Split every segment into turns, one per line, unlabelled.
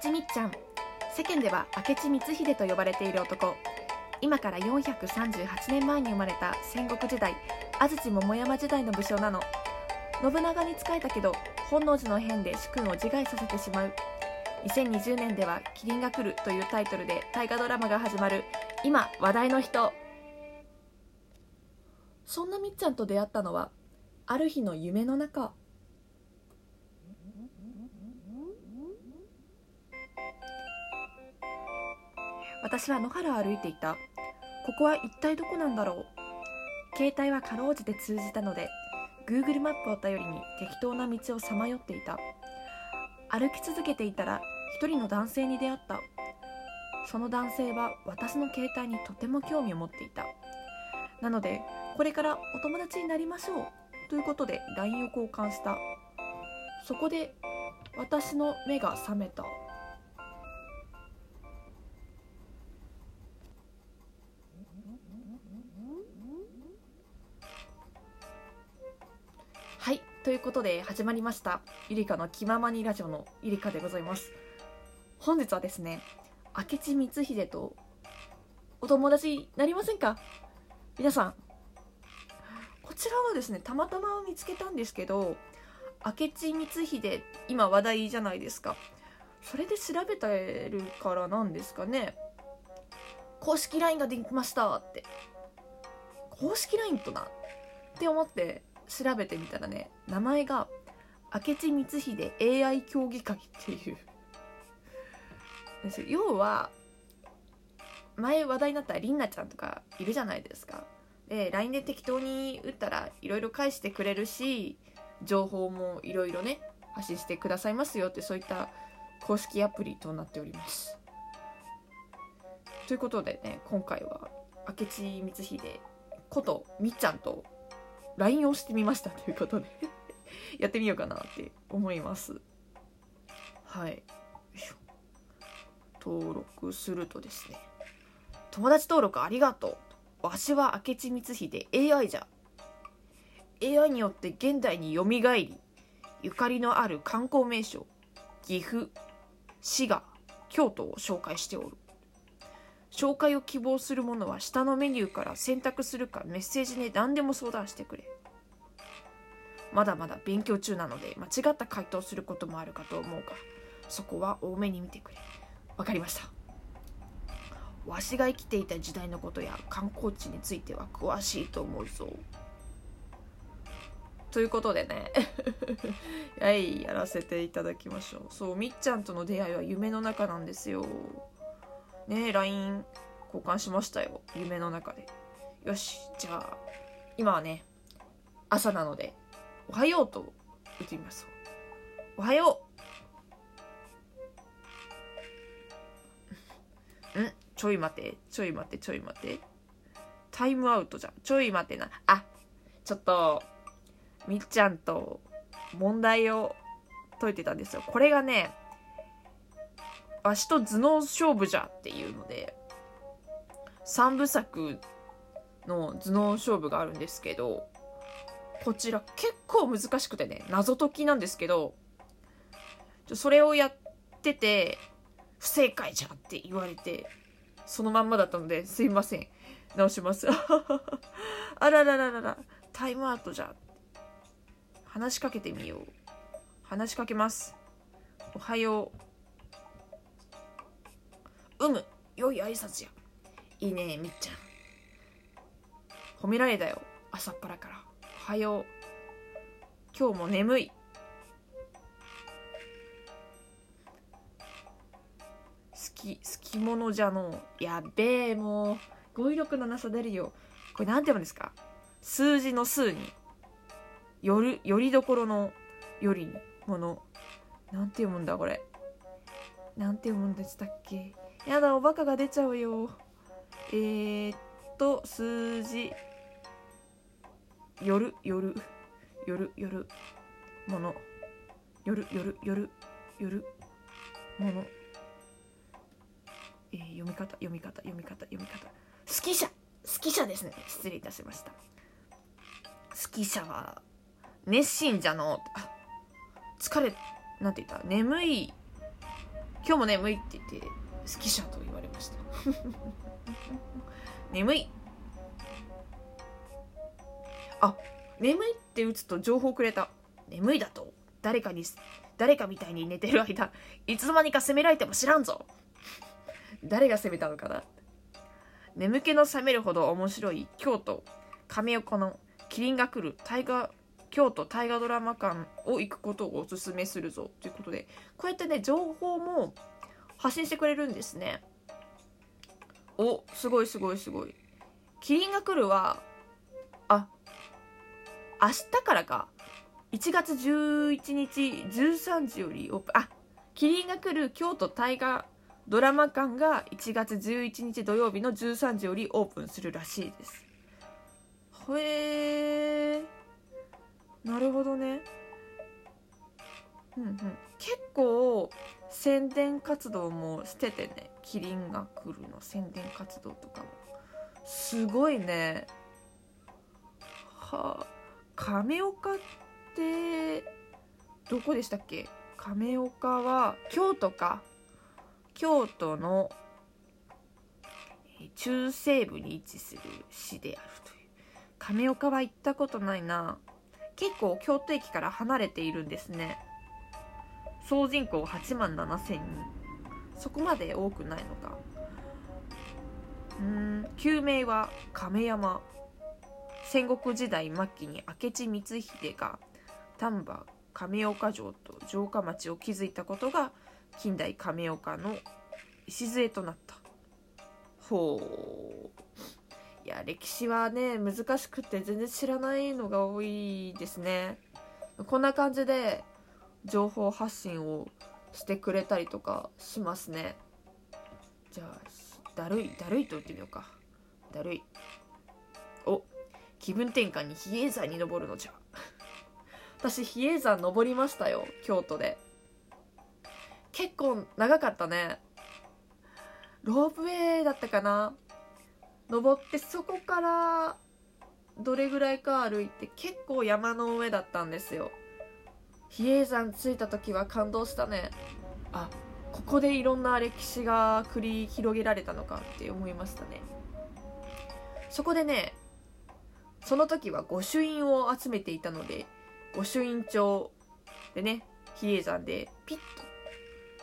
地みっちゃん。世間では明智光秀と呼ばれている男。今から438年前に生まれた戦国時代安土桃山時代の武将なの。信長に仕えたけど本能寺の変で主君を自害させてしまう。2020年では「キリンが来る」というタイトルで大河ドラマが始まる今話題の人。そんなみっちゃんと出会ったのはある日の夢の中。私は野原を歩いていた。ここは一体どこなんだろう。携帯はかろうじて通じたので Google マップを頼りに適当な道をさまよっていた。歩き続けていたら一人の男性に出会った。その男性は私の携帯にとても興味を持っていた。なのでこれからお友達になりましょうということで LINE を交換した。そこで私の目が覚めた。ということで始まりました。ゆりかの気ままにラジオのゆりかでございます。本日はですね明智光秀とお友達になりませんか？皆さん。こちらはですねたまたま見つけたんですけど明智光秀今話題じゃないですか。それで調べてるからなんですかね。公式 LINE ができましたって。公式 LINE となって思って調べてみたらね名前が明智光秀 AI 競技会っていう。要は前話題になったりんなちゃんとかいるじゃないですか。で LINE で適当に打ったらいろいろ返してくれるし情報もいろいろね発信してくださいますよってそういった公式アプリとなっております。ということでね今回は明智光秀ことみっちゃんと LINE をしてみましたということで。やってみようかなって思います。はい。登録するとですね。友達登録ありがとう。わしは明智光秀 AI じゃ。AI によって現代によみがえりゆかりのある観光名所岐阜滋賀京都を紹介しておる。紹介を希望する者は下のメニューから選択するかメッセージで何でも相談してくれ。まだまだ勉強中なので間違った回答することもあるかと思うがそこは多めに見てくれ。わかりました。わしが生きていた時代のことや観光地については詳しいと思うぞ。ということでね。はいやらせていただきましょう。そうみっちゃんとの出会いは夢の中なんですよ。ねえ LINE 交換しましたよ。夢の中で。よしじゃあ今はね朝なのでおはようと打ってみます。おはよう。ん？ちょい待て。ちょい待て。ちょい待て。タイムアウトじゃん。ちょい待てな。あちょっとみっちゃんと問題を解いてたんですよ。これがねわしと頭脳勝負じゃっていうので3部作の頭脳勝負があるんですけどこちら結構難しくてね謎解きなんですけどそれをやってて不正解じゃんって言われてそのまんまだったのですいません。直します。あらららららタイムアウトじゃ話しかけてみよう。話しかけます。おはよう。うむ。良い挨拶や。いいねみっちゃん。褒められたよ。朝っぱらから。はよう。今日も眠い。好き好き者じゃのやべえもう。語彙力のなさ出るよ。これなんて読むんですか？数字の数に。よるよりどころのよりもの。なんて読むんだこれ？なんて読むんでしたっけ？やだおバカが出ちゃうよ。えー、っと数字。夜夜夜夜もの夜夜夜夜ものえー、読み方読み方読み方読み方。好き者好き者ですね。失礼いたしました。好き者は熱心じゃの。疲れなんて言った？眠い。今日も眠いって言って好きじゃと言われました。眠い。あ眠いって打つと情報くれた。眠いだと誰かに誰かみたいに寝てる間いつの間にか責められても知らんぞ。誰が責めたのかな。眠気の覚めるほど面白い京都。亀岡のキリンが来る。大河京都大河ドラマ館を行くことをおすすめするぞ。ということでこうやってね情報も発信してくれるんですね。おすごいすごいすごい。キリンが来るはあ明日からか。1月11日13時よりオープン。あキリンが来る京都大河ドラマ館が1月11日土曜日の13時よりオープンするらしいです。へえ。なるほどね。うんうん。結構宣伝活動もしててね。キリンが来るの宣伝活動とかも。すごいね。はあ。亀岡ってどこでしたっけ？亀岡は京都か。京都の中西部に位置する市であるという。亀岡は行ったことないな。結構京都駅から離れているんですね。総人口8万7千人。そこまで多くないのか。うん旧名は亀山。戦国時代末期に明智光秀が丹波亀岡城と城下町を築いたことが近代亀岡の礎となった。ほう。いや歴史はね難しくて全然知らないのが多いですね。こんな感じで情報発信をしてくれたりとかしますね。じゃあだるいだるいと言ってみようか。だるい。お気分転換に比叡山に登るのじゃ。私比叡山登りましたよ京都で。結構長かったね。ロープウェイだったかな。登ってそこからどれぐらいか歩いて結構山の上だったんですよ。比叡山着いた時は感動したね。あここでいろんな歴史が繰り広げられたのかって思いましたね。そこでねその時は御朱印を集めていたので御朱印帳でね比叡山でピッと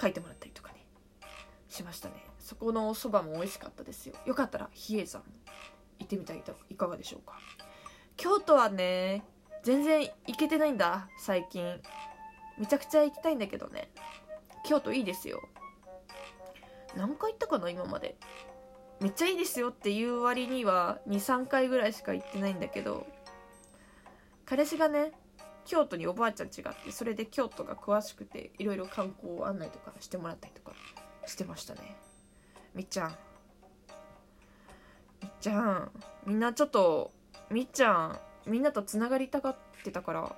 書いてもらったりとかねしましたね。そこのお蕎麦も美味しかったですよ。よかったら比叡山行ってみたらいかがでしょうか。京都はね全然行けてないんだ最近。めちゃくちゃ行きたいんだけどね。京都いいですよ。何回行ったかな今まで。めっちゃいいですよっていう割には23回ぐらいしか行ってないんだけど彼氏がね京都におばあちゃん違ってそれで京都が詳しくていろいろ観光案内とかしてもらったりとかしてましたね。みっちゃん。みっちゃんみんなちょっとみっちゃんみんなとつながりたがってたから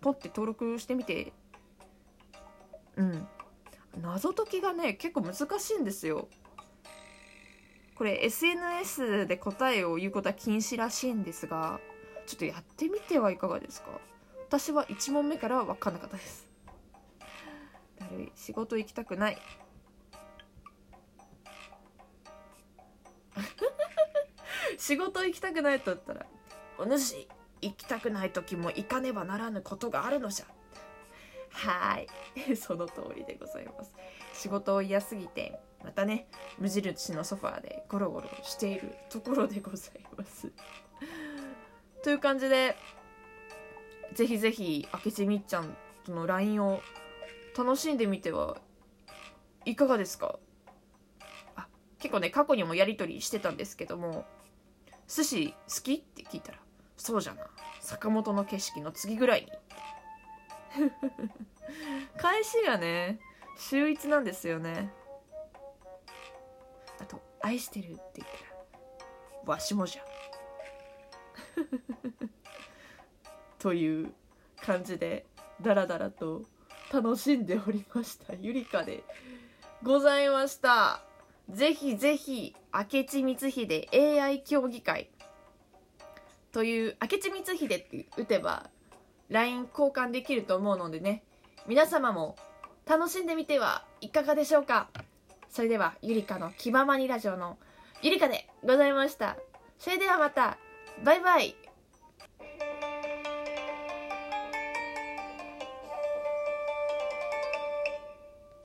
ポンって登録してみて。うん。謎解きがね結構難しいんですよ。これ SNS で答えを言うことは禁止らしいんですがちょっとやってみてはいかがですか？私は1問目から分かんなかったです。だるい。仕事行きたくない。仕事行きたくないと言ったらお主行きたくない時も行かねばならぬことがあるのじゃ。はい。その通りでございます。仕事を嫌すぎてまたね無印のソファーでゴロゴロしているところでございます。という感じでぜひぜひ明智みっちゃんとの LINE を楽しんでみてはいかがですか？あ結構ね過去にもやり取りしてたんですけども寿司好き？って聞いたらそうじゃな。坂本の景色の次ぐらいに 返しがね秀逸なんですよね。あと「愛してる」って言ったら「わしもじゃ」という感じでダラダラと楽しんでおりました。ゆりかでございました。ぜひぜひ明智光秀 AI 協議会。という明智光秀って打てば LINE 交換できると思うのでね。皆様も楽しんでみてはいかがでしょうか。それではゆりかの気ままにラジオのゆりかでございました。それではまた。バイバイ。